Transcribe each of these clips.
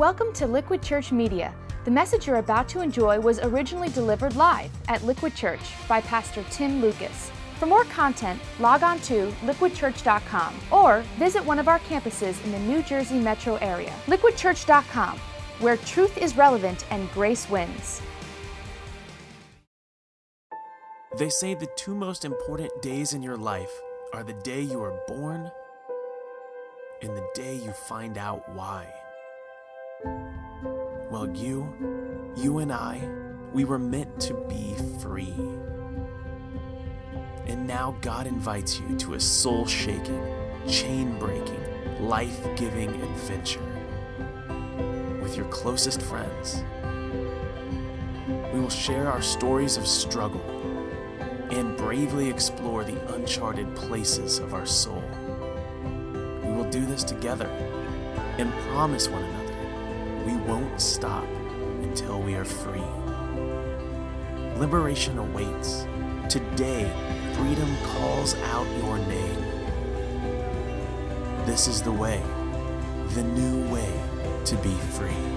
Welcome to Liquid Church Media. The message you're about to enjoy was originally delivered live at Liquid Church by Pastor Tim Lucas. For more content, log on to liquidchurch.com or visit one of our campuses in the New Jersey metro area. Liquidchurch.com, where truth is relevant and grace wins. They say the two most important days in your life are the day you are born and the day you find out why. Well, you, you and I, we were meant to be free. And now God invites you to a soul shaking, chain breaking, life giving adventure with your closest friends. We will share our stories of struggle and bravely explore the uncharted places of our soul. We will do this together and promise one another we won't stop until we are free. Liberation awaits. Today, freedom calls out your name. This is the way, the new way to be free.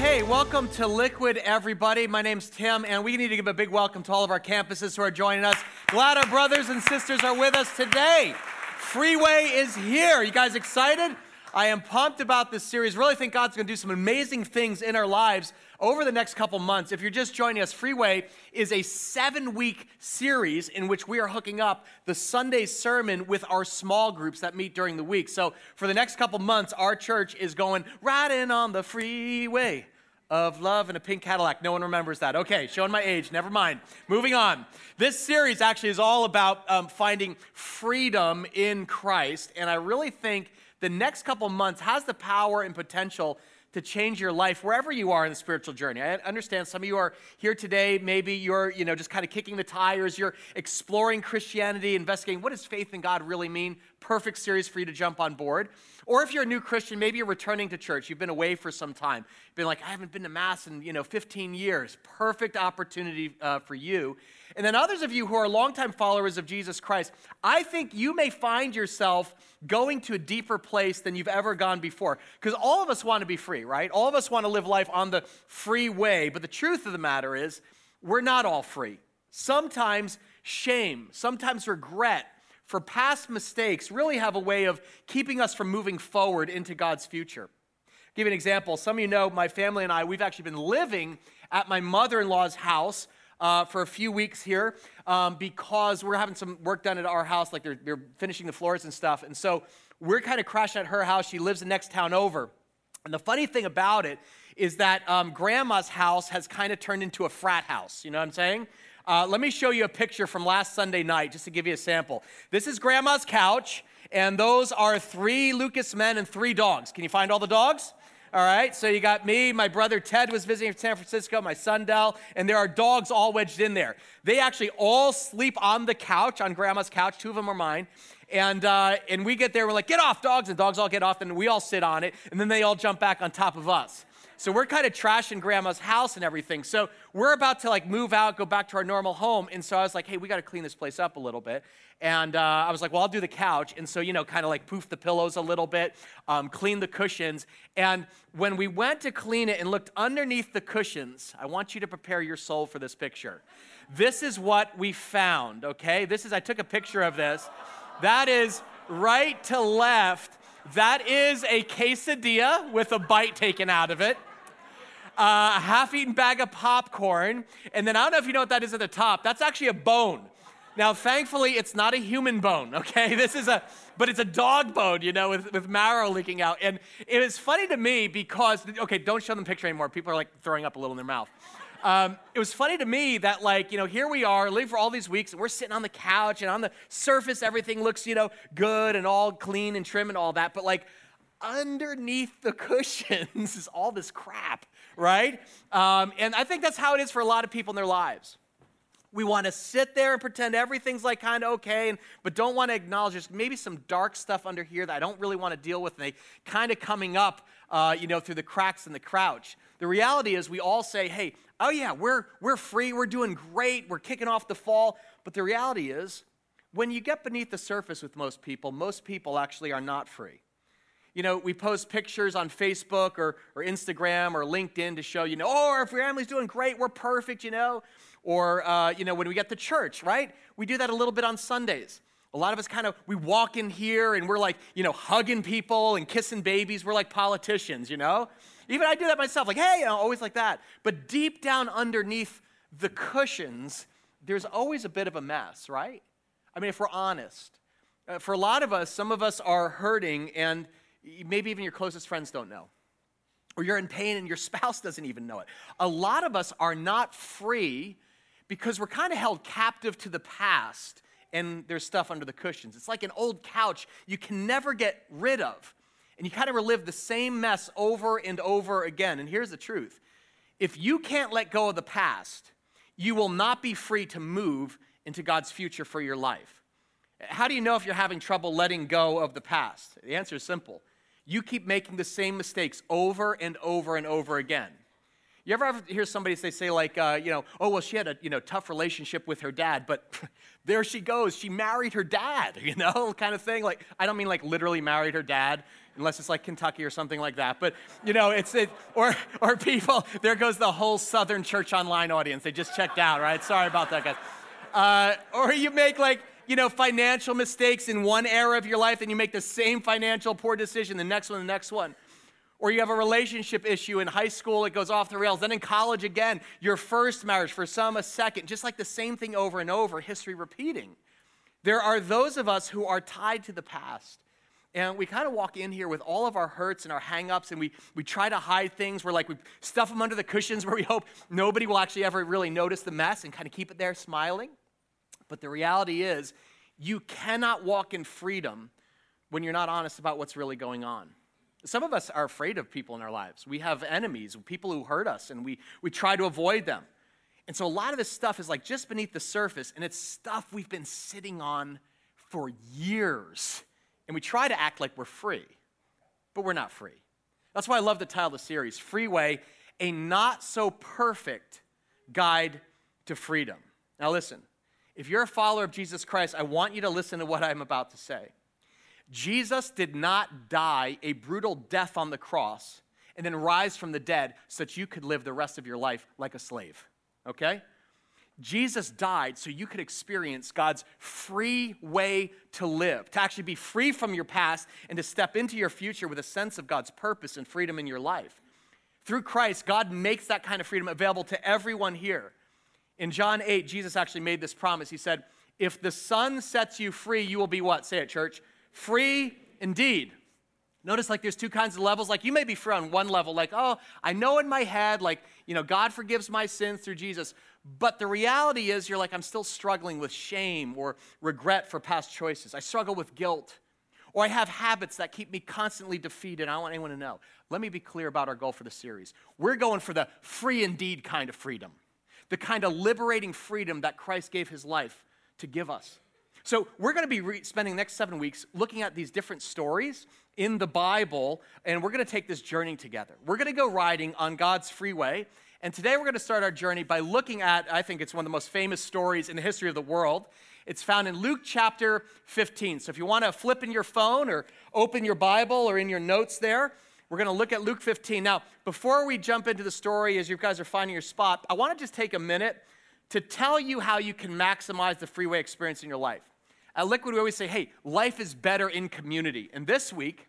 Hey, welcome to Liquid, everybody. My name's Tim, and we need to give a big welcome to all of our campuses who are joining us. Glad our brothers and sisters are with us today. Freeway is here. You guys excited? I am pumped about this series. Really think God's going to do some amazing things in our lives over the next couple months. If you're just joining us, Freeway is a seven week series in which we are hooking up the Sunday sermon with our small groups that meet during the week. So for the next couple months, our church is going riding on the freeway of love in a pink Cadillac. No one remembers that. Okay, showing my age. Never mind. Moving on. This series actually is all about um, finding freedom in Christ. And I really think the next couple months has the power and potential to change your life wherever you are in the spiritual journey. I understand some of you are here today, maybe you're, you know, just kind of kicking the tires, you're exploring Christianity, investigating what does faith in God really mean? Perfect series for you to jump on board. Or if you're a new Christian, maybe you're returning to church. You've been away for some time. You've been like, I haven't been to Mass in, you know, 15 years. Perfect opportunity uh, for you. And then others of you who are longtime followers of Jesus Christ, I think you may find yourself going to a deeper place than you've ever gone before. Because all of us want to be free, right? All of us want to live life on the free way. But the truth of the matter is, we're not all free. Sometimes shame, sometimes regret, for past mistakes really have a way of keeping us from moving forward into God's future. I'll give you an example. Some of you know my family and I, we've actually been living at my mother in law's house uh, for a few weeks here um, because we're having some work done at our house, like they're, they're finishing the floors and stuff. And so we're kind of crashing at her house. She lives the next town over. And the funny thing about it is that um, grandma's house has kind of turned into a frat house. You know what I'm saying? Uh, let me show you a picture from last Sunday night just to give you a sample. This is grandma's couch, and those are three Lucas men and three dogs. Can you find all the dogs? All right, so you got me, my brother Ted was visiting from San Francisco, my son Dell, and there are dogs all wedged in there. They actually all sleep on the couch, on grandma's couch. Two of them are mine. And, uh, and we get there, we're like, get off, dogs. And dogs all get off, and we all sit on it, and then they all jump back on top of us. So we're kind of trashing grandma's house and everything. So we're about to like move out, go back to our normal home. And so I was like, hey, we got to clean this place up a little bit. And uh, I was like, well, I'll do the couch. And so, you know, kind of like poof the pillows a little bit, um, clean the cushions. And when we went to clean it and looked underneath the cushions, I want you to prepare your soul for this picture. This is what we found, okay? This is, I took a picture of this. That is right to left. That is a quesadilla with a bite taken out of it a half eaten bag of popcorn, and then I don't know if you know what that is at the top. That's actually a bone. Now, thankfully, it's not a human bone, okay? This is a, but it's a dog bone, you know, with, with marrow leaking out. And it was funny to me because, okay, don't show them the picture anymore. People are like throwing up a little in their mouth. Um, it was funny to me that, like, you know, here we are living for all these weeks, and we're sitting on the couch, and on the surface, everything looks, you know, good and all clean and trim and all that. But, like, underneath the cushions is all this crap right? Um, and I think that's how it is for a lot of people in their lives. We want to sit there and pretend everything's like kind of okay, and, but don't want to acknowledge there's maybe some dark stuff under here that I don't really want to deal with, and they kind of coming up, uh, you know, through the cracks in the crouch. The reality is, we all say, hey, oh yeah, we're, we're free, we're doing great, we're kicking off the fall. But the reality is, when you get beneath the surface with most people, most people actually are not free. You know, we post pictures on Facebook or, or Instagram or LinkedIn to show, you know, oh, if our family's doing great, we're perfect, you know. Or, uh, you know, when we get to church, right? We do that a little bit on Sundays. A lot of us kind of, we walk in here and we're like, you know, hugging people and kissing babies. We're like politicians, you know? Even I do that myself, like, hey, you know, always like that. But deep down underneath the cushions, there's always a bit of a mess, right? I mean, if we're honest. Uh, for a lot of us, some of us are hurting and maybe even your closest friends don't know. Or you're in pain and your spouse doesn't even know it. A lot of us are not free because we're kind of held captive to the past and there's stuff under the cushions. It's like an old couch you can never get rid of. And you kind of relive the same mess over and over again. And here's the truth if you can't let go of the past, you will not be free to move into God's future for your life. How do you know if you're having trouble letting go of the past? The answer is simple. You keep making the same mistakes over and over and over again. You ever, hear somebody say, say like, uh, you know, oh, well, she had a you know, tough relationship with her dad, but there she goes. She married her dad, you know, kind of thing. Like, I don't mean like literally married her dad, unless it's like Kentucky or something like that. But, you know, it's, it, or, or people, there goes the whole Southern Church Online audience. They just checked out, right? Sorry about that, guys. Uh, or you make like, you know, financial mistakes in one era of your life, and you make the same financial poor decision, the next one, the next one or you have a relationship issue in high school, it goes off the rails. Then in college again, your first marriage, for some a second, just like the same thing over and over, history repeating. There are those of us who are tied to the past. And we kind of walk in here with all of our hurts and our hangups, and we, we try to hide things. We're like, we stuff them under the cushions where we hope nobody will actually ever really notice the mess and kind of keep it there smiling. But the reality is, you cannot walk in freedom when you're not honest about what's really going on. Some of us are afraid of people in our lives. We have enemies, people who hurt us, and we, we try to avoid them. And so a lot of this stuff is like just beneath the surface, and it's stuff we've been sitting on for years. And we try to act like we're free, but we're not free. That's why I love the title of the series Freeway, a not so perfect guide to freedom. Now, listen, if you're a follower of Jesus Christ, I want you to listen to what I'm about to say. Jesus did not die a brutal death on the cross and then rise from the dead so that you could live the rest of your life like a slave. Okay? Jesus died so you could experience God's free way to live, to actually be free from your past and to step into your future with a sense of God's purpose and freedom in your life. Through Christ, God makes that kind of freedom available to everyone here. In John 8, Jesus actually made this promise. He said, If the Son sets you free, you will be what? Say it, church free indeed. Notice like there's two kinds of levels. Like you may be free on one level, like, oh, I know in my head, like, you know, God forgives my sins through Jesus. But the reality is, you're like, I'm still struggling with shame or regret for past choices. I struggle with guilt. Or I have habits that keep me constantly defeated. I don't want anyone to know. Let me be clear about our goal for the series. We're going for the free indeed kind of freedom, the kind of liberating freedom that Christ gave his life to give us. So, we're going to be re- spending the next seven weeks looking at these different stories in the Bible, and we're going to take this journey together. We're going to go riding on God's freeway. And today we're going to start our journey by looking at, I think it's one of the most famous stories in the history of the world. It's found in Luke chapter 15. So if you want to flip in your phone or open your Bible or in your notes there, we're going to look at Luke 15. Now, before we jump into the story, as you guys are finding your spot, I want to just take a minute to tell you how you can maximize the freeway experience in your life. At Liquid, we always say, hey, life is better in community. And this week,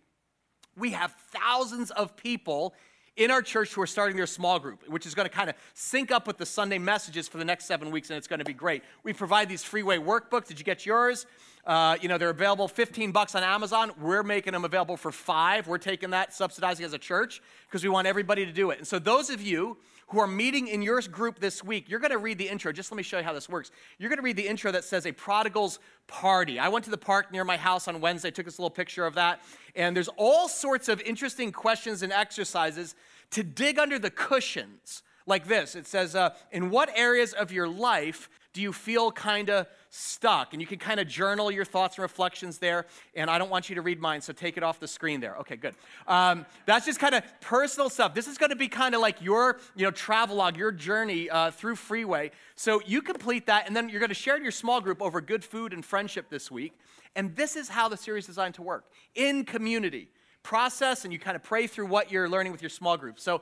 we have thousands of people in our church who are starting their small group, which is going to kind of sync up with the Sunday messages for the next seven weeks, and it's going to be great. We provide these freeway workbooks. Did you get yours? Uh, you know, they're available 15 bucks on Amazon. We're making them available for five. We're taking that, subsidizing as a church, because we want everybody to do it. And so, those of you who are meeting in your group this week, you're going to read the intro. Just let me show you how this works. You're going to read the intro that says a prodigal's party. I went to the park near my house on Wednesday, took this little picture of that, and there's all sorts of interesting questions and exercises to dig under the cushions like this it says, uh, In what areas of your life do you feel kind of stuck? And you can kind of journal your thoughts and reflections there. And I don't want you to read mine, so take it off the screen there. Okay, good. Um, that's just kind of personal stuff. This is going to be kind of like your you know, travelogue, your journey uh, through Freeway. So you complete that, and then you're going to share your small group over good food and friendship this week. And this is how the series is designed to work in community. Process, and you kind of pray through what you're learning with your small group. So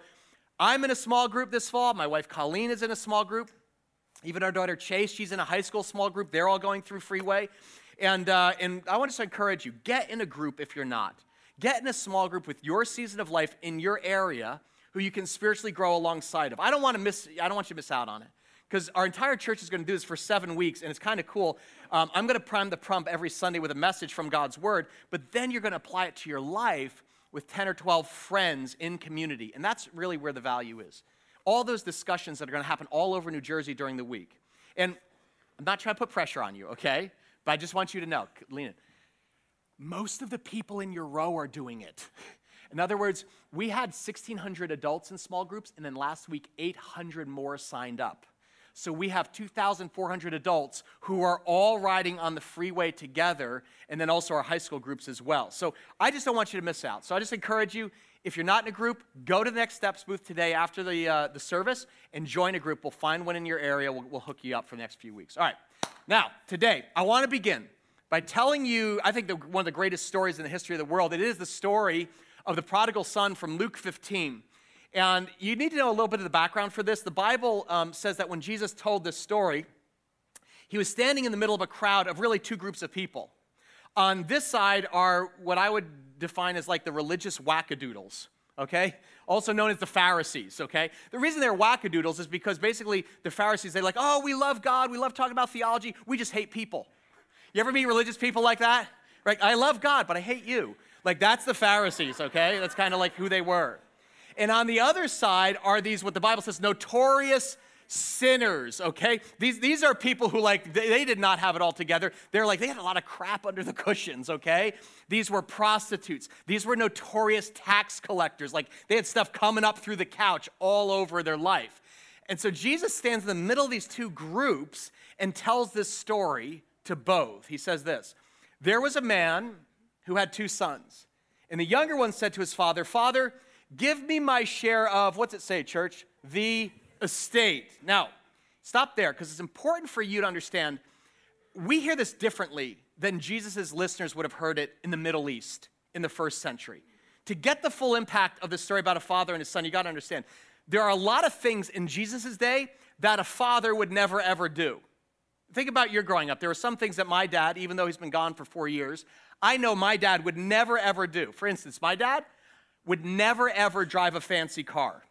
I'm in a small group this fall. My wife Colleen is in a small group. Even our daughter Chase, she's in a high school small group. They're all going through Freeway. And, uh, and I want to encourage you get in a group if you're not. Get in a small group with your season of life in your area who you can spiritually grow alongside of. I don't want to miss, I don't want you to miss out on it because our entire church is going to do this for seven weeks, and it's kind of cool. Um, I'm going to prime the pump every Sunday with a message from God's Word, but then you're going to apply it to your life with 10 or 12 friends in community, and that's really where the value is all those discussions that are going to happen all over New Jersey during the week. And I'm not trying to put pressure on you, okay? But I just want you to know, lean in. Most of the people in your row are doing it. In other words, we had 1,600 adults in small groups, and then last week, 800 more signed up. So we have 2,400 adults who are all riding on the freeway together, and then also our high school groups as well. So I just don't want you to miss out. So I just encourage you if you're not in a group, go to the Next Steps booth today after the, uh, the service and join a group. We'll find one in your area. We'll, we'll hook you up for the next few weeks. All right. Now, today, I want to begin by telling you, I think, the, one of the greatest stories in the history of the world. It is the story of the prodigal son from Luke 15. And you need to know a little bit of the background for this. The Bible um, says that when Jesus told this story, he was standing in the middle of a crowd of really two groups of people. On this side are what I would define as like the religious wackadoodles, okay? Also known as the Pharisees, okay? The reason they're wackadoodles is because basically the Pharisees, they're like, oh, we love God, we love talking about theology, we just hate people. You ever meet religious people like that? Right? I love God, but I hate you. Like that's the Pharisees, okay? That's kind of like who they were. And on the other side are these, what the Bible says, notorious sinners, okay? These, these are people who, like, they, they, did not have it all together. They're like, they had a lot of crap under the cushions, okay? These were prostitutes. These were notorious tax collectors. Like, they had stuff coming up through the couch all over their life. And so Jesus stands in the middle of these two groups and tells this story to both. He says this There was a man who had two sons. And the younger one said to his father, Father, give me my share of, what's it say, church? The estate. Now, stop there because it's important for you to understand we hear this differently than Jesus' listeners would have heard it in the Middle East in the first century. To get the full impact of the story about a father and his son, you got to understand there are a lot of things in Jesus' day that a father would never ever do. Think about your growing up. There are some things that my dad, even though he's been gone for four years, I know my dad would never ever do. For instance, my dad would never ever drive a fancy car.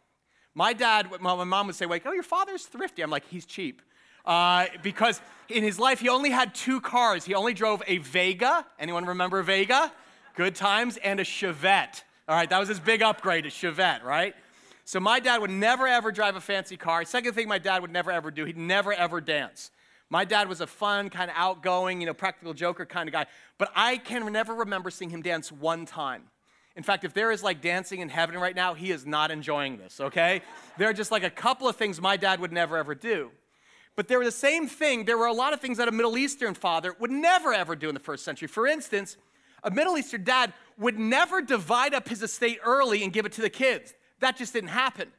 My dad, my mom would say, like, oh, your father's thrifty. I'm like, he's cheap. Uh, because in his life, he only had two cars. He only drove a Vega. Anyone remember Vega? Good times. And a Chevette. All right, that was his big upgrade, a Chevette, right? So my dad would never ever drive a fancy car. Second thing my dad would never ever do, he'd never ever dance. My dad was a fun, kind of outgoing, you know, practical joker kind of guy. But I can never remember seeing him dance one time. In fact, if there is like dancing in heaven right now, he is not enjoying this, okay? there are just like a couple of things my dad would never ever do. But there were the same thing, there were a lot of things that a Middle Eastern father would never ever do in the first century. For instance, a Middle Eastern dad would never divide up his estate early and give it to the kids. That just didn't happen.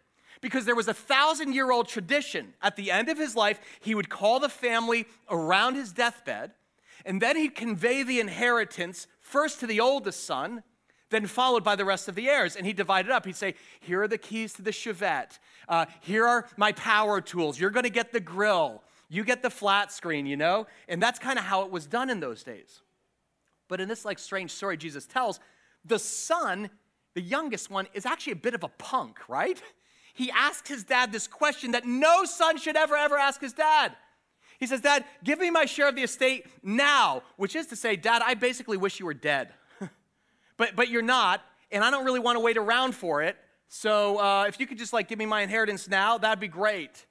Because there was a thousand year old tradition. At the end of his life, he would call the family around his deathbed, and then he'd convey the inheritance first to the oldest son, then followed by the rest of the heirs. And he divided up. He'd say, Here are the keys to the Chevette. Uh, here are my power tools. You're going to get the grill. You get the flat screen, you know? And that's kind of how it was done in those days. But in this like strange story Jesus tells, the son, the youngest one, is actually a bit of a punk, right? He asked his dad this question that no son should ever, ever ask his dad. He says, Dad, give me my share of the estate now, which is to say, Dad, I basically wish you were dead but, but you're not, and I don't really want to wait around for it. So uh, if you could just like give me my inheritance now, that'd be great.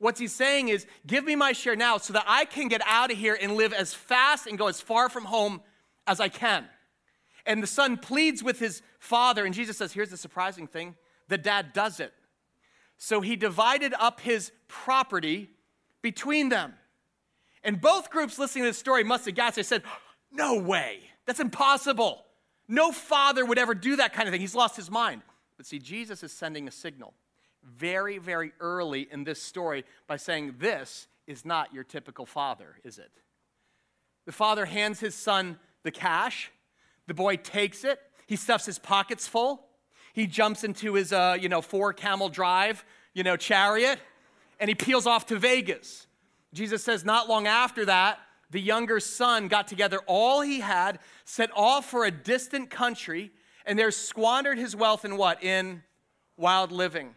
What he's saying is, give me my share now so that I can get out of here and live as fast and go as far from home as I can. And the son pleads with his father, and Jesus says, Here's the surprising thing the dad does it. So he divided up his property between them. And both groups listening to this story must have gasped. They said, No way. That's impossible. No father would ever do that kind of thing. He's lost his mind. But see, Jesus is sending a signal very, very early in this story by saying, This is not your typical father, is it? The father hands his son the cash. The boy takes it. He stuffs his pockets full. He jumps into his, uh, you know, four camel drive, you know, chariot, and he peels off to Vegas. Jesus says, not long after that, the younger son got together all he had, set off for a distant country, and there squandered his wealth in what? In wild living.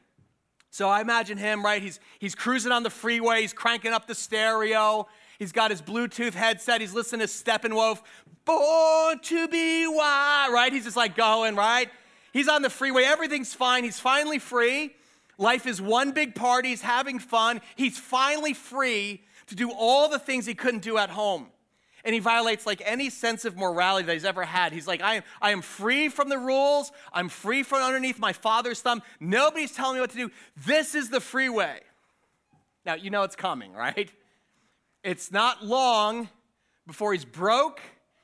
So I imagine him, right? He's, he's cruising on the freeway, he's cranking up the stereo, he's got his Bluetooth headset, he's listening to Steppenwolf, born to be wild, right? He's just like going, right? He's on the freeway, everything's fine, he's finally free. Life is one big party, he's having fun, he's finally free to do all the things he couldn't do at home. And he violates like any sense of morality that he's ever had. He's like, I am, I am free from the rules. I'm free from underneath my father's thumb. Nobody's telling me what to do. This is the freeway. Now, you know it's coming, right? It's not long before he's broke,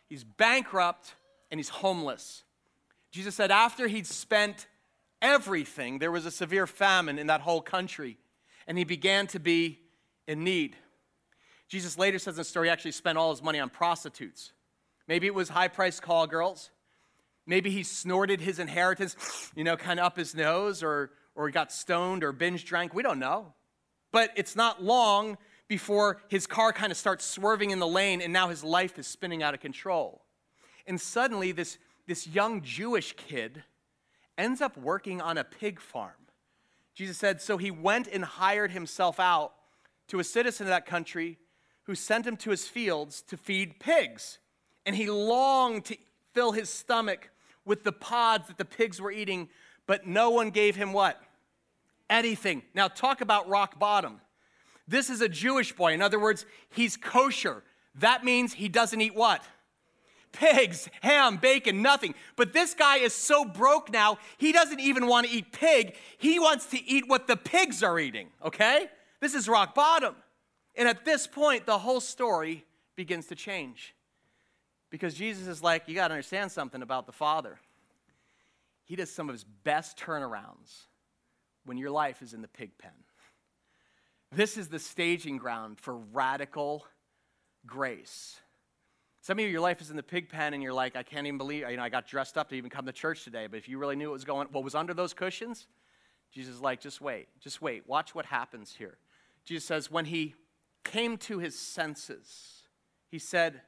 he's bankrupt, and he's homeless. Jesus said after he'd spent everything, there was a severe famine in that whole country, and he began to be in need. Jesus later says in the story he actually spent all his money on prostitutes. Maybe it was high priced call girls. Maybe he snorted his inheritance, you know, kind of up his nose, or, or he got stoned or binge drank. We don't know. But it's not long before his car kind of starts swerving in the lane, and now his life is spinning out of control. And suddenly, this, this young Jewish kid ends up working on a pig farm. Jesus said, So he went and hired himself out to a citizen of that country who sent him to his fields to feed pigs. And he longed to fill his stomach with the pods that the pigs were eating, but no one gave him what? Anything. Now, talk about rock bottom. This is a Jewish boy. In other words, he's kosher. That means he doesn't eat what? Pigs, ham, bacon, nothing. But this guy is so broke now, he doesn't even want to eat pig. He wants to eat what the pigs are eating, okay? This is rock bottom. And at this point, the whole story begins to change. Because Jesus is like, you got to understand something about the Father. He does some of his best turnarounds when your life is in the pig pen. This is the staging ground for radical grace. Some of you, your life is in the pig pen, and you're like, I can't even believe, you know, I got dressed up to even come to church today. But if you really knew what was going, what was under those cushions, Jesus is like, just wait, just wait, watch what happens here. Jesus says, when he came to his senses, he said,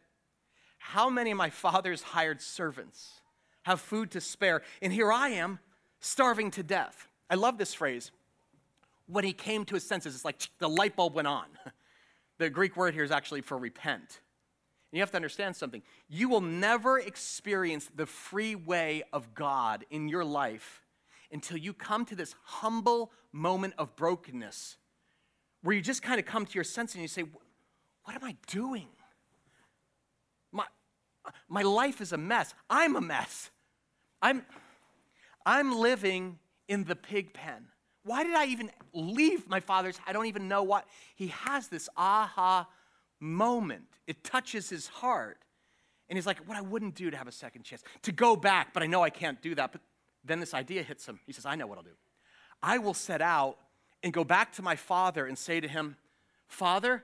How many of my father's hired servants have food to spare? And here I am, starving to death. I love this phrase. When he came to his senses, it's like the light bulb went on. The Greek word here is actually for repent. And you have to understand something. You will never experience the free way of God in your life until you come to this humble moment of brokenness where you just kind of come to your senses and you say, What am I doing? My, my life is a mess. I'm a mess. I'm, I'm living in the pig pen. Why did I even leave my father's? I don't even know what. He has this aha moment. It touches his heart. And he's like, What I wouldn't do to have a second chance, to go back, but I know I can't do that. But then this idea hits him. He says, I know what I'll do. I will set out and go back to my father and say to him, Father,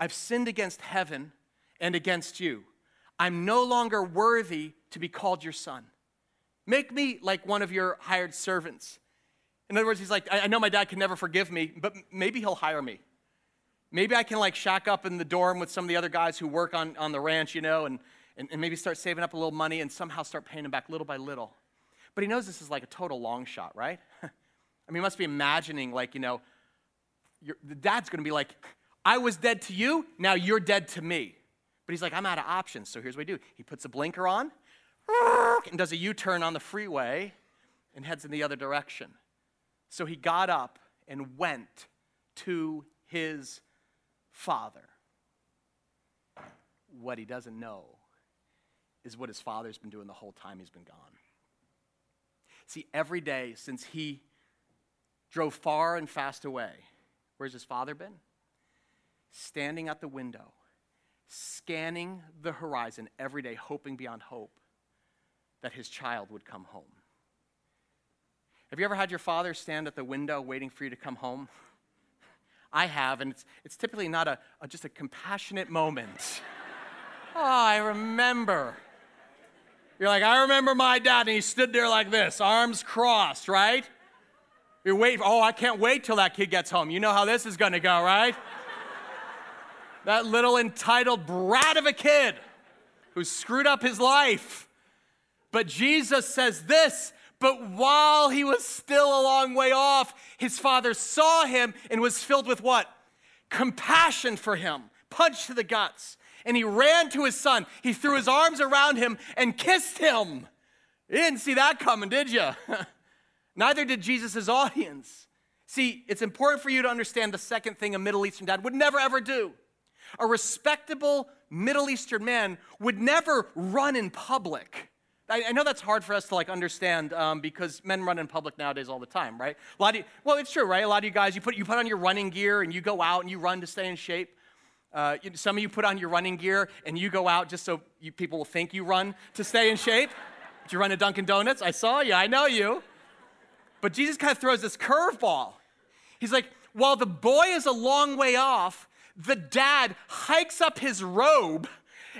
I've sinned against heaven and against you. I'm no longer worthy to be called your son. Make me like one of your hired servants. In other words, he's like, I know my dad can never forgive me, but maybe he'll hire me. Maybe I can like shack up in the dorm with some of the other guys who work on, on the ranch, you know, and, and, and maybe start saving up a little money and somehow start paying him back little by little. But he knows this is like a total long shot, right? I mean, he must be imagining, like, you know, the dad's going to be like, I was dead to you, now you're dead to me. But he's like, I'm out of options, so here's what I do. He puts a blinker on and does a U turn on the freeway and heads in the other direction. So he got up and went to his father. What he doesn't know is what his father's been doing the whole time he's been gone. See, every day since he drove far and fast away. Where's his father been? Standing at the window, scanning the horizon every day, hoping beyond hope that his child would come home. Have you ever had your father stand at the window waiting for you to come home? I have, and it's, it's typically not a, a just a compassionate moment. oh, I remember. You're like, I remember my dad, and he stood there like this, arms crossed, right? You're waiting, oh, I can't wait till that kid gets home. You know how this is gonna go, right? that little entitled brat of a kid who screwed up his life. But Jesus says this but while he was still a long way off, his father saw him and was filled with what? Compassion for him, punched to the guts. And he ran to his son. He threw his arms around him and kissed him. You didn't see that coming, did you? Neither did Jesus' audience. See, it's important for you to understand the second thing a Middle Eastern dad would never ever do. A respectable Middle Eastern man would never run in public. I, I know that's hard for us to like understand um, because men run in public nowadays all the time, right? A lot of you, well, it's true, right? A lot of you guys, you put you put on your running gear and you go out and you run to stay in shape. Uh, you, some of you put on your running gear and you go out just so you, people will think you run to stay in shape. Did you run to Dunkin' Donuts? I saw you. I know you. But Jesus kind of throws this curveball. He's like, while the boy is a long way off, the dad hikes up his robe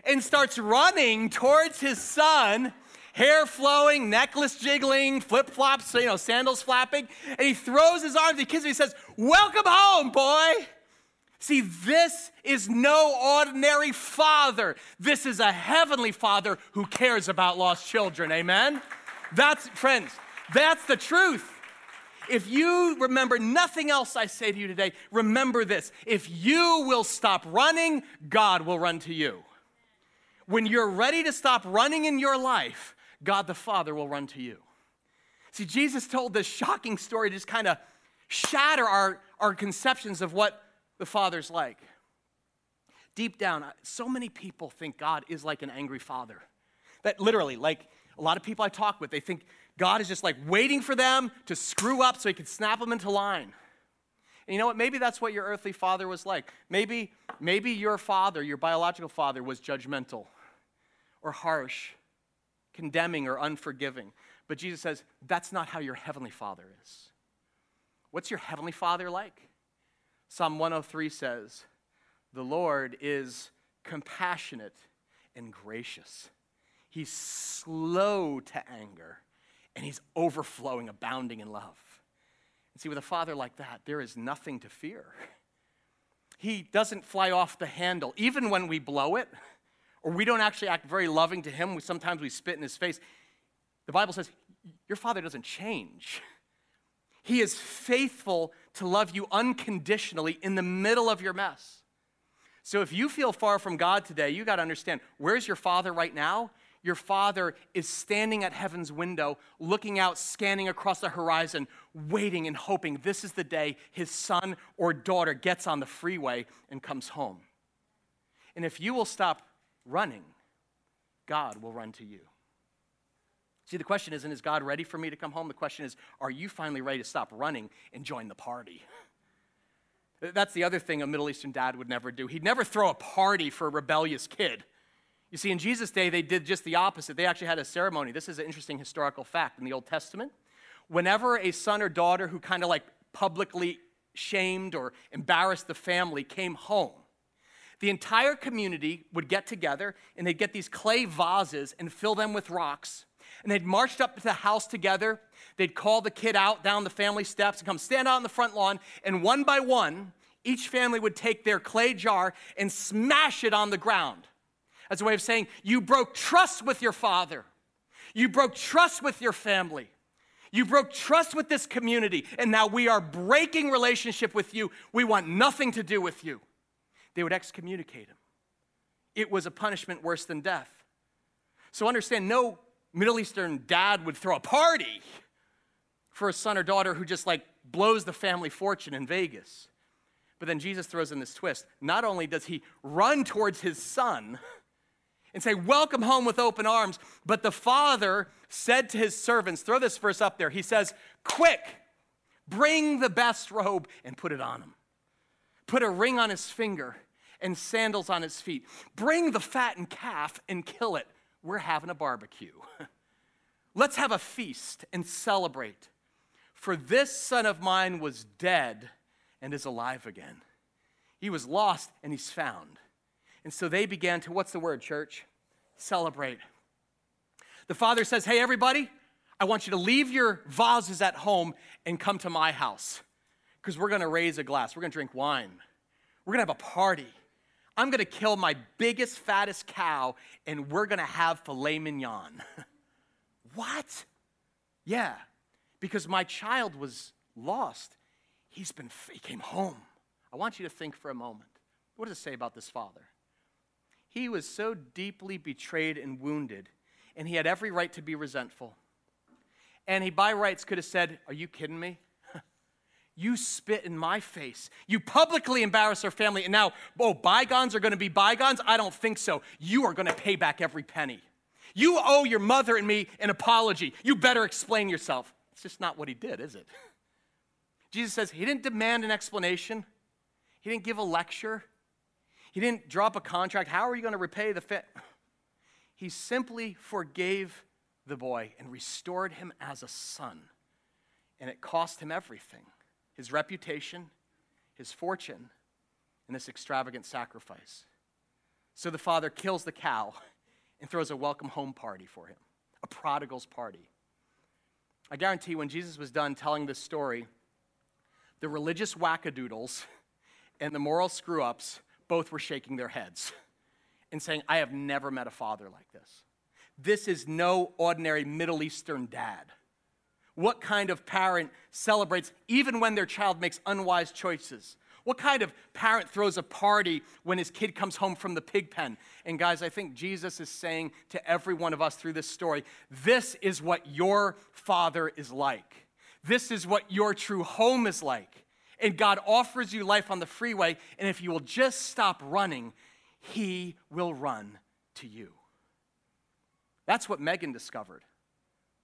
and starts running towards his son hair flowing, necklace jiggling, flip flops, you know, sandals flapping. And he throws his arms, he kisses me, he says, Welcome home, boy. See, this is no ordinary father. This is a heavenly father who cares about lost children. Amen? That's, friends, that's the truth. If you remember nothing else I say to you today, remember this. If you will stop running, God will run to you. When you're ready to stop running in your life, God the Father will run to you. See, Jesus told this shocking story to just kind of shatter our, our conceptions of what the Father's like. Deep down, so many people think God is like an angry father. That literally, like a lot of people I talk with, they think God is just like waiting for them to screw up so he can snap them into line. And you know what? Maybe that's what your earthly father was like. Maybe, maybe your father, your biological father, was judgmental or harsh condemning or unforgiving. But Jesus says, that's not how your heavenly Father is. What's your heavenly Father like? Psalm 103 says, The Lord is compassionate and gracious. He's slow to anger, and he's overflowing, abounding in love. And see, with a father like that, there is nothing to fear. He doesn't fly off the handle, even when we blow it or we don't actually act very loving to him, sometimes we spit in his face. The Bible says, Your father doesn't change. He is faithful to love you unconditionally in the middle of your mess. So if you feel far from God today, you got to understand where's your father right now? Your father is standing at heaven's window, looking out, scanning across the horizon, waiting and hoping this is the day his son or daughter gets on the freeway and comes home. And if you will stop running, God will run to you. See, the question isn't, is God ready for me to come home? The question is, are you finally ready to stop running and join the party? That's the other thing a Middle Eastern dad would never do. He'd never throw a party for a rebellious kid. You see, in Jesus' day, they did just the opposite. They actually had a ceremony. This is an interesting historical fact in the Old Testament. Whenever a son or daughter who kind of like publicly shamed or embarrassed the family came home, the entire community would get together and they'd get these clay vases and fill them with rocks. And they'd marched up to the house together. They'd call the kid out down the family steps and come stand out on the front lawn. And one by one, each family would take their clay jar and smash it on the ground as a way of saying, You broke trust with your father. You broke trust with your family. You broke trust with this community, and now we are breaking relationship with you. We want nothing to do with you they would excommunicate him. It was a punishment worse than death. So understand, no Middle Eastern dad would throw a party for a son or daughter who just like blows the family fortune in Vegas. But then Jesus throws in this twist. Not only does he run towards his son and say, Welcome home with open arms, but the father said to his servants, throw this verse up there. He says, Quick, Bring the best robe and put it on him. Put a ring on his finger and sandals on his feet. Bring the fattened calf and kill it. We're having a barbecue. Let's have a feast and celebrate. For this son of mine was dead and is alive again. He was lost and he's found. And so they began to, what's the word, church? Celebrate. The father says, Hey, everybody, I want you to leave your vases at home and come to my house because we're going to raise a glass. We're going to drink wine. We're going to have a party. I'm going to kill my biggest, fattest cow and we're going to have filet mignon. what? Yeah, because my child was lost. He's been, he came home. I want you to think for a moment. What does it say about this father? He was so deeply betrayed and wounded, and he had every right to be resentful. And he, by rights, could have said, Are you kidding me? you spit in my face. You publicly embarrass our family, and now, oh, bygones are to be bygones? I don't think so. You are to pay back every penny. You owe your mother and me an apology. You better explain yourself. It's just not what he did, is it? Jesus says he didn't demand an explanation, he didn't give a lecture, he didn't drop a contract. How are you going to repay the fit? He simply forgave the boy and restored him as a son. And it cost him everything his reputation, his fortune, and this extravagant sacrifice. So the father kills the cow and throws a welcome home party for him, a prodigal's party. I guarantee when Jesus was done telling this story, the religious wackadoodles and the moral screw ups both were shaking their heads and saying, I have never met a father like this. This is no ordinary Middle Eastern dad. What kind of parent celebrates even when their child makes unwise choices? What kind of parent throws a party when his kid comes home from the pig pen? And guys, I think Jesus is saying to every one of us through this story this is what your father is like. This is what your true home is like. And God offers you life on the freeway, and if you will just stop running, He will run to you. That's what Megan discovered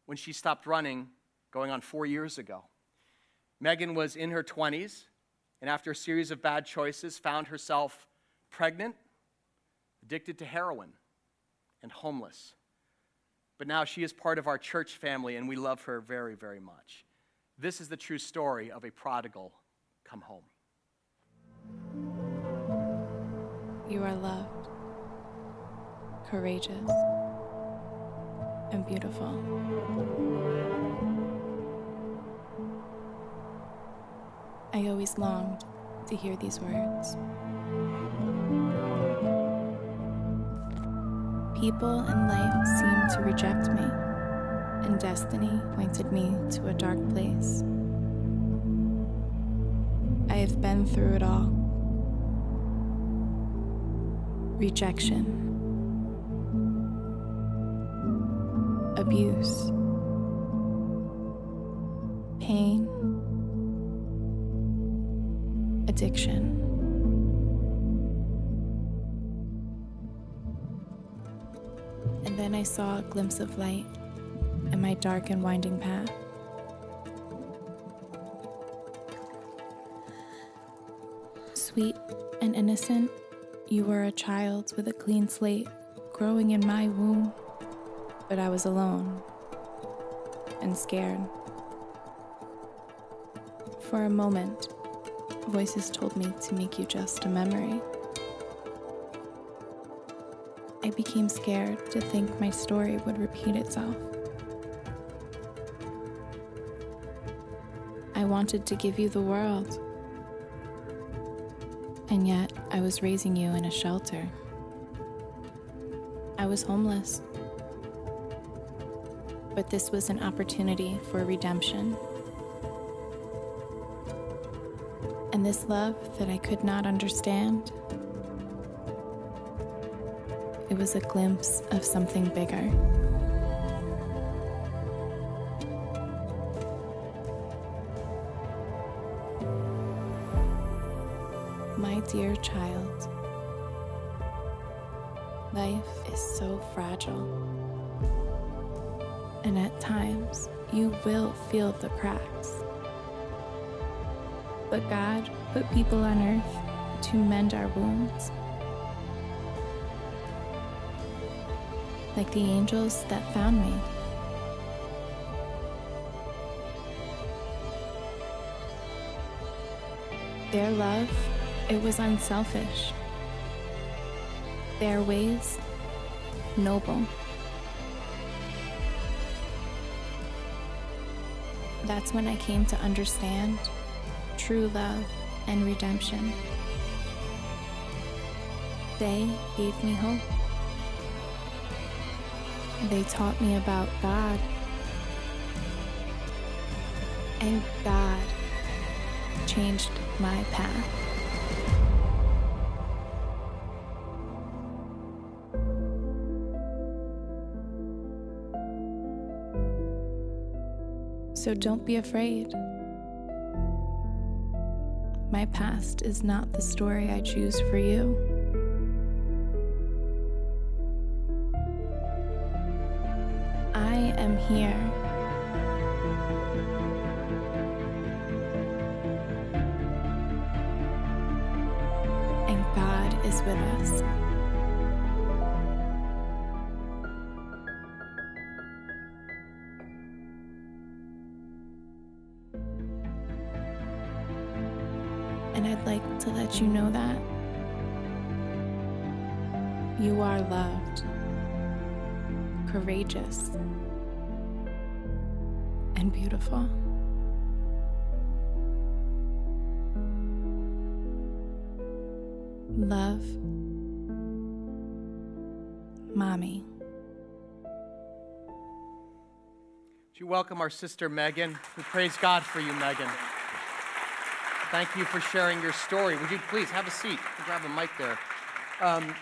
when she stopped running going on four years ago. Megan was in her 20s, and after a series of bad choices, found herself pregnant, addicted to heroin, and homeless. But now she is part of our church family, and we love her very, very much. This is the true story of a prodigal come home. You are loved, courageous and beautiful. I always longed to hear these words. People in life seemed to reject me, and destiny pointed me to a dark place. Been through it all rejection abuse, pain, addiction. And then I saw a glimpse of light in my dark and winding path. Sweet and innocent, you were a child with a clean slate growing in my womb but I was alone and scared. For a moment, voices told me to make you just a memory. I became scared to think my story would repeat itself. I wanted to give you the world, and yet I was raising you in a shelter. I was homeless but this was an opportunity for redemption. And this love that I could not understand, it was a glimpse of something bigger. Life is so fragile and at times you will feel the cracks. But God put people on earth to mend our wounds. Like the angels that found me. Their love, it was unselfish. Their ways, noble. That's when I came to understand true love and redemption. They gave me hope. They taught me about God. And God changed my path. So don't be afraid. My past is not the story I choose for you. I am here. And God is with us. And I'd like to let you know that you are loved, courageous, and beautiful. Love, Mommy. Would you welcome our sister Megan? We praise God for you, Megan. Thank you for sharing your story. Would you please have a seat? Grab a mic there. Um,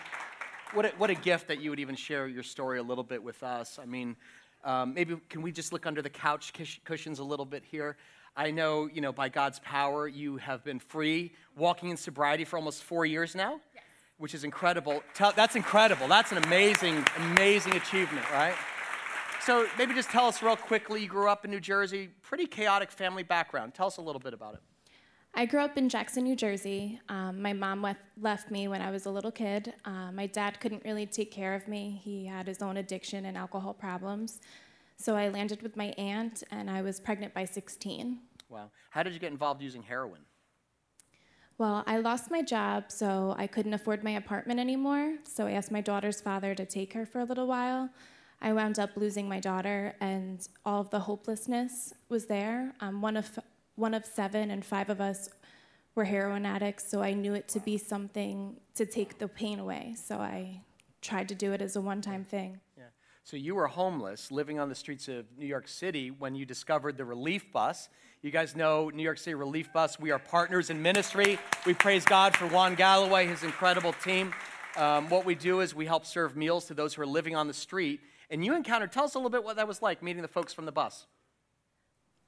what, a, what a gift that you would even share your story a little bit with us. I mean, um, maybe can we just look under the couch cushions a little bit here? I know, you know, by God's power, you have been free, walking in sobriety for almost four years now, yes. which is incredible. Tell, that's incredible. That's an amazing, amazing achievement, right? So maybe just tell us real quickly. You grew up in New Jersey, pretty chaotic family background. Tell us a little bit about it. I grew up in Jackson, New Jersey. Um, my mom left me when I was a little kid. Uh, my dad couldn't really take care of me. He had his own addiction and alcohol problems. So I landed with my aunt, and I was pregnant by 16. Wow. How did you get involved using heroin? Well, I lost my job, so I couldn't afford my apartment anymore. So I asked my daughter's father to take her for a little while. I wound up losing my daughter, and all of the hopelessness was there. Um, one of one of seven, and five of us were heroin addicts, so I knew it to be something to take the pain away. So I tried to do it as a one time thing. Yeah. So you were homeless, living on the streets of New York City when you discovered the Relief Bus. You guys know New York City Relief Bus. We are partners in ministry. We praise God for Juan Galloway, his incredible team. Um, what we do is we help serve meals to those who are living on the street. And you encountered, tell us a little bit what that was like, meeting the folks from the bus.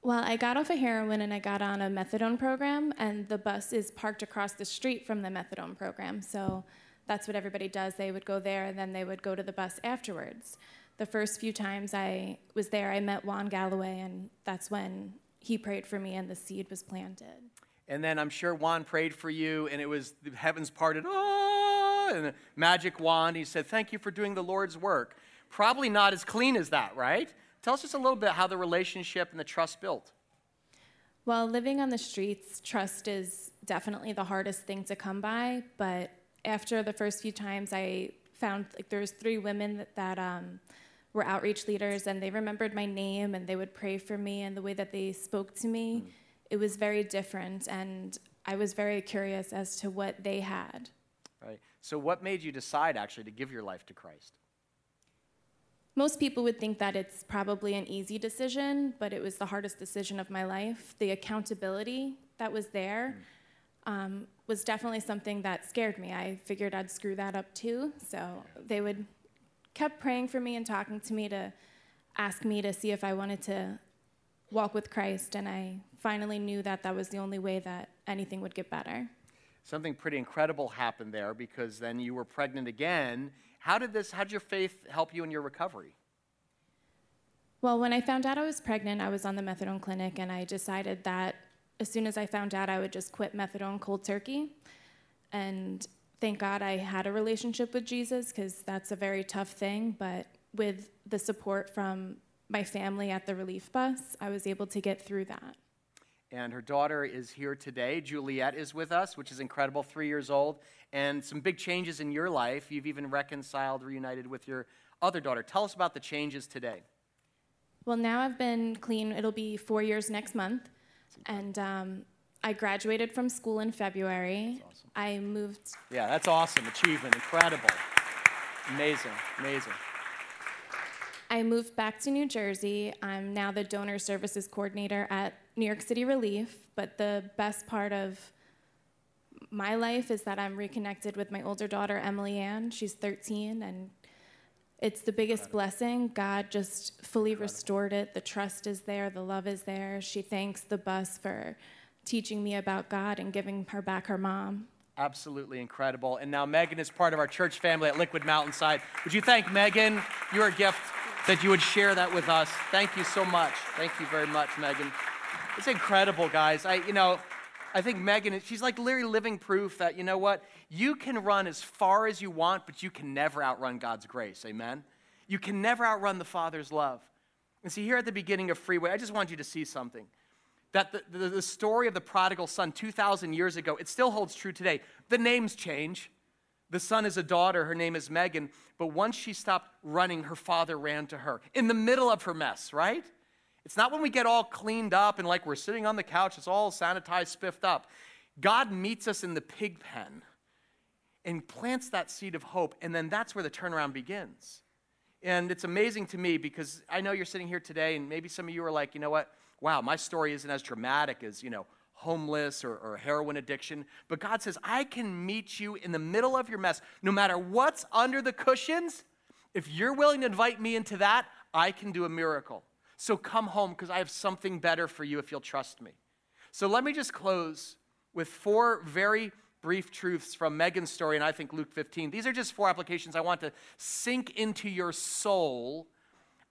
Well, I got off of heroin and I got on a methadone program, and the bus is parked across the street from the methadone program. So that's what everybody does. They would go there and then they would go to the bus afterwards. The first few times I was there, I met Juan Galloway, and that's when he prayed for me and the seed was planted. And then I'm sure Juan prayed for you, and it was the heavens parted, ah, and a magic wand. He said, Thank you for doing the Lord's work. Probably not as clean as that, right? Tell us just a little bit how the relationship and the trust built. Well, living on the streets, trust is definitely the hardest thing to come by. But after the first few times, I found like there was three women that, that um, were outreach leaders, and they remembered my name, and they would pray for me, and the way that they spoke to me, mm. it was very different, and I was very curious as to what they had. Right. So, what made you decide actually to give your life to Christ? Most people would think that it's probably an easy decision, but it was the hardest decision of my life. The accountability that was there um, was definitely something that scared me. I figured I'd screw that up too. So they would kept praying for me and talking to me to ask me to see if I wanted to walk with Christ, and I finally knew that that was the only way that anything would get better. Something pretty incredible happened there because then you were pregnant again how did this, how did your faith help you in your recovery? Well, when I found out I was pregnant, I was on the methadone clinic and I decided that as soon as I found out, I would just quit methadone cold turkey. And thank God I had a relationship with Jesus because that's a very tough thing. But with the support from my family at the relief bus, I was able to get through that. And her daughter is here today. Juliet is with us, which is incredible, three years old. And some big changes in your life. You've even reconciled, reunited with your other daughter. Tell us about the changes today. Well, now I've been clean, it'll be four years next month. And um, I graduated from school in February. Awesome. I moved. Yeah, that's awesome. Achievement. Incredible. Amazing. Amazing. I moved back to New Jersey. I'm now the donor services coordinator at New York City Relief. But the best part of my life is that I'm reconnected with my older daughter, Emily Ann. She's 13, and it's the biggest blessing. God just fully restored it. The trust is there, the love is there. She thanks the bus for teaching me about God and giving her back her mom. Absolutely incredible. And now Megan is part of our church family at Liquid Mountainside. Would you thank Megan? You're a gift that you would share that with us. Thank you so much. Thank you very much, Megan. It's incredible, guys. I, you know, I think Megan, she's like literally living proof that, you know what? You can run as far as you want, but you can never outrun God's grace. Amen? You can never outrun the Father's love. And see, here at the beginning of Freeway, I just want you to see something. That the, the, the story of the prodigal son 2,000 years ago, it still holds true today. The names change. The son is a daughter, her name is Megan, but once she stopped running, her father ran to her in the middle of her mess, right? It's not when we get all cleaned up and like we're sitting on the couch, it's all sanitized, spiffed up. God meets us in the pig pen and plants that seed of hope, and then that's where the turnaround begins. And it's amazing to me because I know you're sitting here today, and maybe some of you are like, you know what? Wow, my story isn't as dramatic as, you know, homeless or, or heroin addiction. But God says, I can meet you in the middle of your mess. No matter what's under the cushions, if you're willing to invite me into that, I can do a miracle. So come home because I have something better for you if you'll trust me. So let me just close with four very brief truths from Megan's story and I think Luke 15. These are just four applications I want to sink into your soul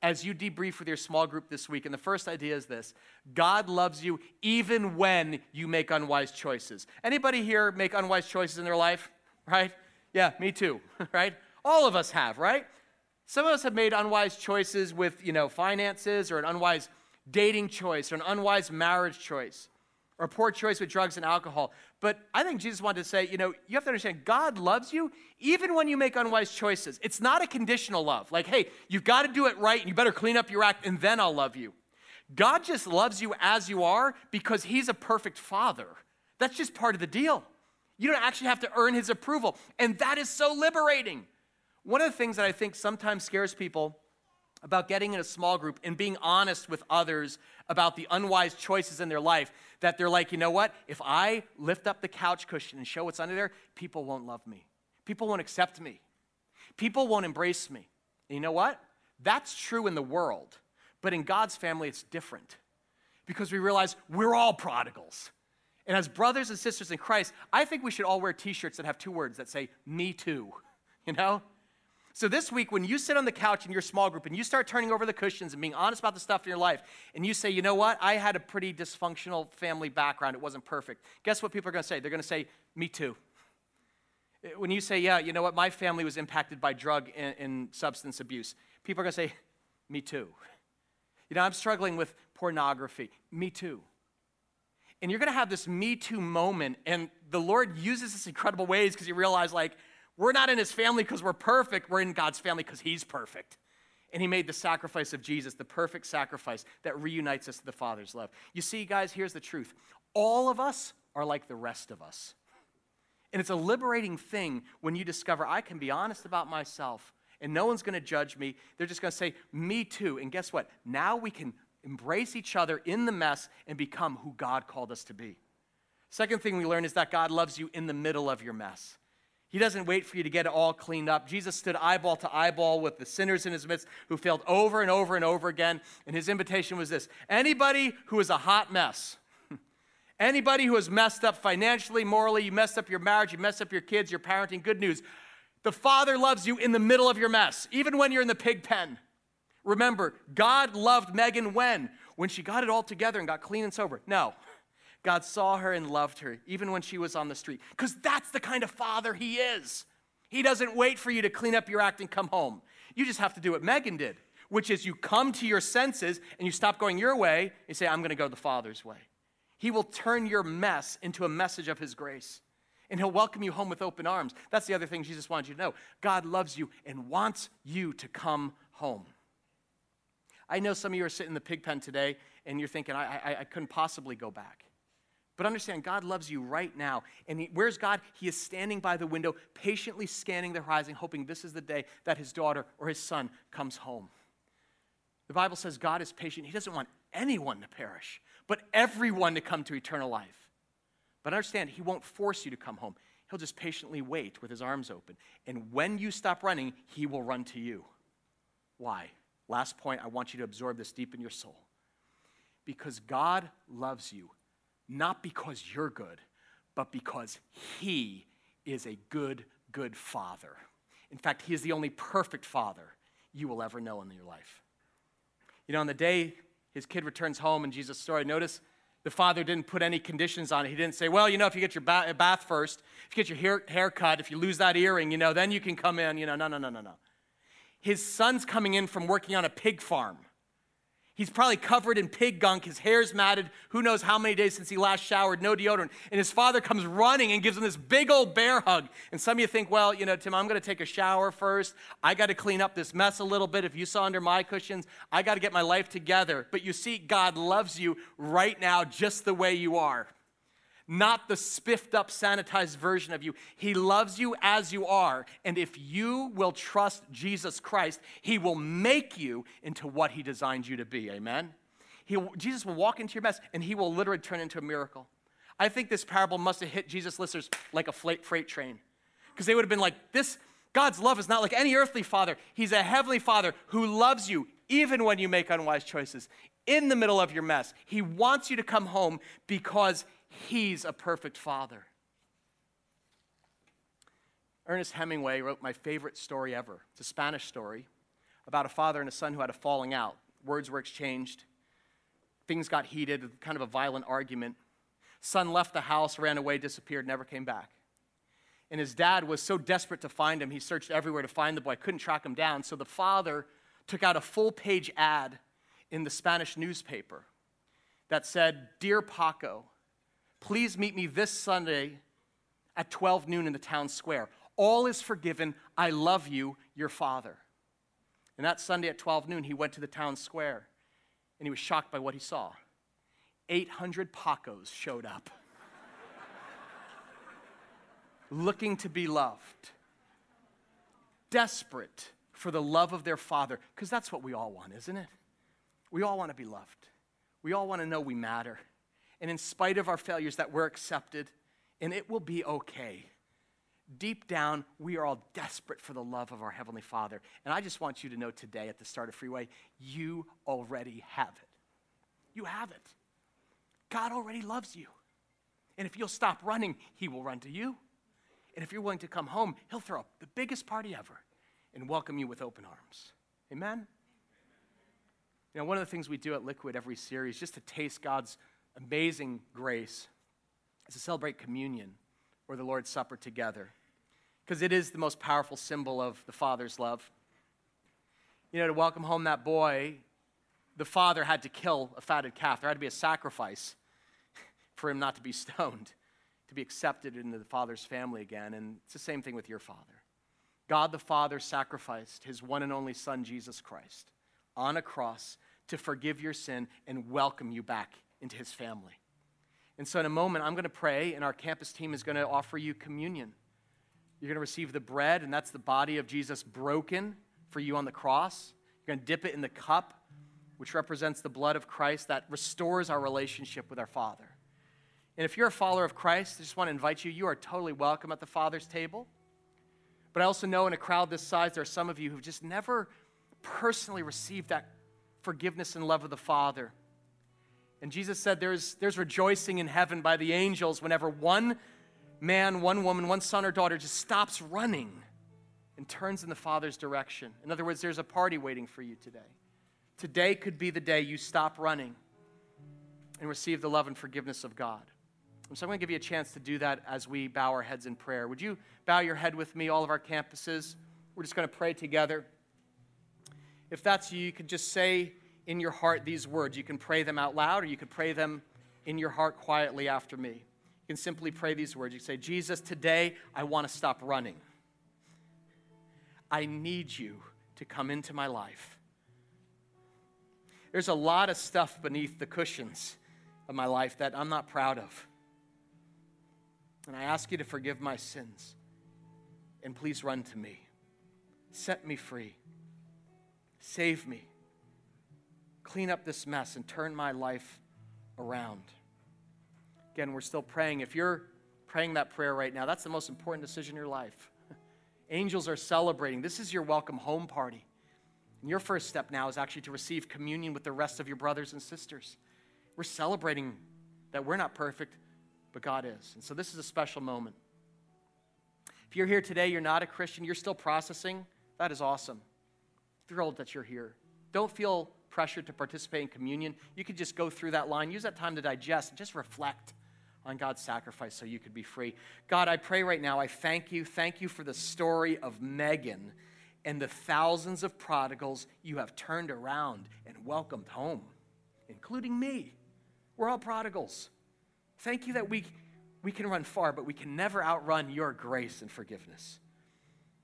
as you debrief with your small group this week. And the first idea is this God loves you even when you make unwise choices. Anybody here make unwise choices in their life? Right? Yeah, me too, right? All of us have, right? Some of us have made unwise choices with, you know, finances or an unwise dating choice or an unwise marriage choice or a poor choice with drugs and alcohol. But I think Jesus wanted to say, you know, you have to understand God loves you even when you make unwise choices. It's not a conditional love. Like, hey, you've got to do it right and you better clean up your act and then I'll love you. God just loves you as you are because he's a perfect father. That's just part of the deal. You don't actually have to earn his approval. And that is so liberating. One of the things that I think sometimes scares people about getting in a small group and being honest with others about the unwise choices in their life that they're like, you know what? If I lift up the couch cushion and show what's under there, people won't love me. People won't accept me. People won't embrace me. And you know what? That's true in the world. But in God's family, it's different because we realize we're all prodigals. And as brothers and sisters in Christ, I think we should all wear t shirts that have two words that say, Me too. You know? So this week, when you sit on the couch in your small group and you start turning over the cushions and being honest about the stuff in your life, and you say, you know what, I had a pretty dysfunctional family background, it wasn't perfect. Guess what people are going to say? They're going to say, me too. Eh, when you say, yeah, you know what, my family was impacted by drug and, and substance abuse, people are going to say, me too. You know, I'm struggling with pornography, me too. And you're going to have this me too moment, and the Lord uses this incredible ways because you realize, like, we're not in his family because we're perfect. We're in God's family because he's perfect. And he made the sacrifice of Jesus, the perfect sacrifice that reunites us to the Father's love. You see, guys, here's the truth all of us are like the rest of us. And it's a liberating thing when you discover I can be honest about myself and no one's going to judge me. They're just going to say, Me too. And guess what? Now we can embrace each other in the mess and become who God called us to be. Second thing we learn is that God loves you in the middle of your mess. He doesn't wait for you to get it all cleaned up. Jesus stood eyeball to eyeball with the sinners in his midst who failed over and over and over again. And his invitation was this anybody who is a hot mess, anybody who has messed up financially, morally, you messed up your marriage, you messed up your kids, your parenting, good news. The Father loves you in the middle of your mess, even when you're in the pig pen. Remember, God loved Megan when? When she got it all together and got clean and sober. No. God saw her and loved her, even when she was on the street. Because that's the kind of father he is. He doesn't wait for you to clean up your act and come home. You just have to do what Megan did, which is you come to your senses and you stop going your way. You say, I'm going to go the Father's way. He will turn your mess into a message of His grace. And He'll welcome you home with open arms. That's the other thing Jesus wanted you to know. God loves you and wants you to come home. I know some of you are sitting in the pig pen today and you're thinking, I, I, I couldn't possibly go back. But understand, God loves you right now. And he, where's God? He is standing by the window, patiently scanning the horizon, hoping this is the day that his daughter or his son comes home. The Bible says God is patient. He doesn't want anyone to perish, but everyone to come to eternal life. But understand, He won't force you to come home. He'll just patiently wait with His arms open. And when you stop running, He will run to you. Why? Last point, I want you to absorb this deep in your soul. Because God loves you, not because you're good, but because He is a good, good Father. In fact, He is the only perfect Father you will ever know in your life. You know, on the day his kid returns home in Jesus' story, notice the father didn't put any conditions on it. He didn't say, well, you know, if you get your bath first, if you get your hair, cut, if you lose that earring, you know, then you can come in. You know, no, no, no, no, no. His son's coming in from working on a pig farm. He's probably covered in pig gunk. His hair's matted. Who knows how many days since he last showered, no deodorant. And his father comes running and gives him this big old bear hug. And some of you think, well, you know, Tim, I'm going to take a shower first. I got to clean up this mess a little bit. If you saw under my cushions, I got to get my life together. But you see, God loves you right now just the way you are not the spiffed up, sanitized version of you. He loves you as you are. And if you will trust Jesus Christ, He will make you into what He designed you to be. Amen? He, Jesus will walk into your mess and He will literally turn into a miracle. I think this parable must have hit Jesus' listeners like a freight train. Because they would have been like, this, God's love is not like any earthly father. He's a heavenly father who loves you even when you make unwise choices. In the middle of your mess, He wants you to come home because He's a perfect father. Ernest Hemingway wrote my favorite story ever. It's a Spanish story about a father and a son who had a falling out. Words were exchanged, things got heated, kind of a violent argument. Son left the house, ran away, disappeared, never came back. And his dad was so desperate to find him, he searched everywhere to find the boy, couldn't track him down. So the father took out a full page ad in the Spanish newspaper that said, Dear Paco, Please meet me this Sunday at 12 noon in the town square. All is forgiven. I love you, your father. And that Sunday at 12 noon, he went to the town square and he was shocked by what he saw. 800 Pacos showed up looking to be loved, desperate for the love of their father, because that's what we all want, isn't it? We all want to be loved, we all want to know we matter and in spite of our failures, that we're accepted and it will be okay. Deep down, we are all desperate for the love of our Heavenly Father. And I just want you to know today at the start of Freeway, you already have it. You have it. God already loves you. And if you'll stop running, He will run to you. And if you're willing to come home, He'll throw up the biggest party ever and welcome you with open arms. Amen? You know, one of the things we do at Liquid every series, just to taste God's amazing grace is to celebrate communion or the Lord's Supper together because it is the most powerful symbol of the Father's love. You know, to welcome home that boy, the father had to kill a fatted calf. There had to be a sacrifice for him not to be stoned, to be accepted into the father's family again. And it's the same thing with your father. God the Father sacrificed his one and only Son, Jesus Christ, on a cross to forgive your sin and welcome you back into his family. And so, in a moment, I'm going to pray, and our campus team is going to offer you communion. You're going to receive the bread, and that's the body of Jesus broken for you on the cross. You're going to dip it in the cup, which represents the blood of Christ that restores our relationship with our Father. And if you're a follower of Christ, I just want to invite you, you are totally welcome at the Father's table. But I also know in a crowd this size, there are some of you who've just never personally received that forgiveness and love of the Father. And Jesus said there's, there's rejoicing in heaven by the angels whenever one man, one woman, one son or daughter just stops running and turns in the Father's direction. In other words, there's a party waiting for you today. Today could be the day you stop running and receive the love and forgiveness of God. So I'm going to give you a chance to do that as we bow our heads in prayer. Would you bow your head with me, all of our campuses? We're just going to pray together. If that's you, you could just say in your heart these words. You can pray them out loud or you could pray them in your heart quietly after me. You can simply pray these words. You say, Jesus, today I want to stop running. I need you to come into my life. There's a lot of stuff beneath the cushions of my life that I'm not proud of. And I ask you to forgive my sins. And please run to me. Set me free. Save me. Clean up this mess and turn my life around. Again, we're still praying. If you're praying that prayer right now, that's the most important decision in your life. Angels are celebrating. This is your welcome home party. And your first step now is actually to receive communion with the rest of your brothers and sisters. We're celebrating that we're not perfect, but God is. And so this is a special moment. If you're here today, you're not a Christian, you're still processing, that is awesome. Thrilled that you're here. Don't feel pressured to participate in communion. You could just go through that line, use that time to digest, just reflect on God's sacrifice so you could be free. God, I pray right now, I thank you. Thank you for the story of Megan and the thousands of prodigals you have turned around and welcomed home, including me. We're all prodigals. Thank you that we, we can run far, but we can never outrun your grace and forgiveness.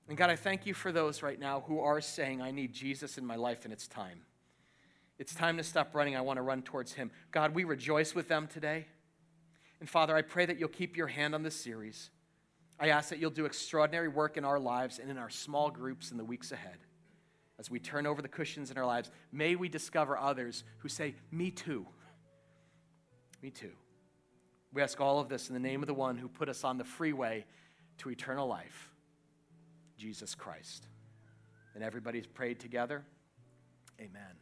And God, I thank you for those right now who are saying, I need Jesus in my life and it's time. It's time to stop running. I want to run towards Him. God, we rejoice with them today. And Father, I pray that you'll keep your hand on this series. I ask that you'll do extraordinary work in our lives and in our small groups in the weeks ahead. As we turn over the cushions in our lives, may we discover others who say, Me too. Me too. We ask all of this in the name of the one who put us on the freeway to eternal life, Jesus Christ. And everybody's prayed together. Amen.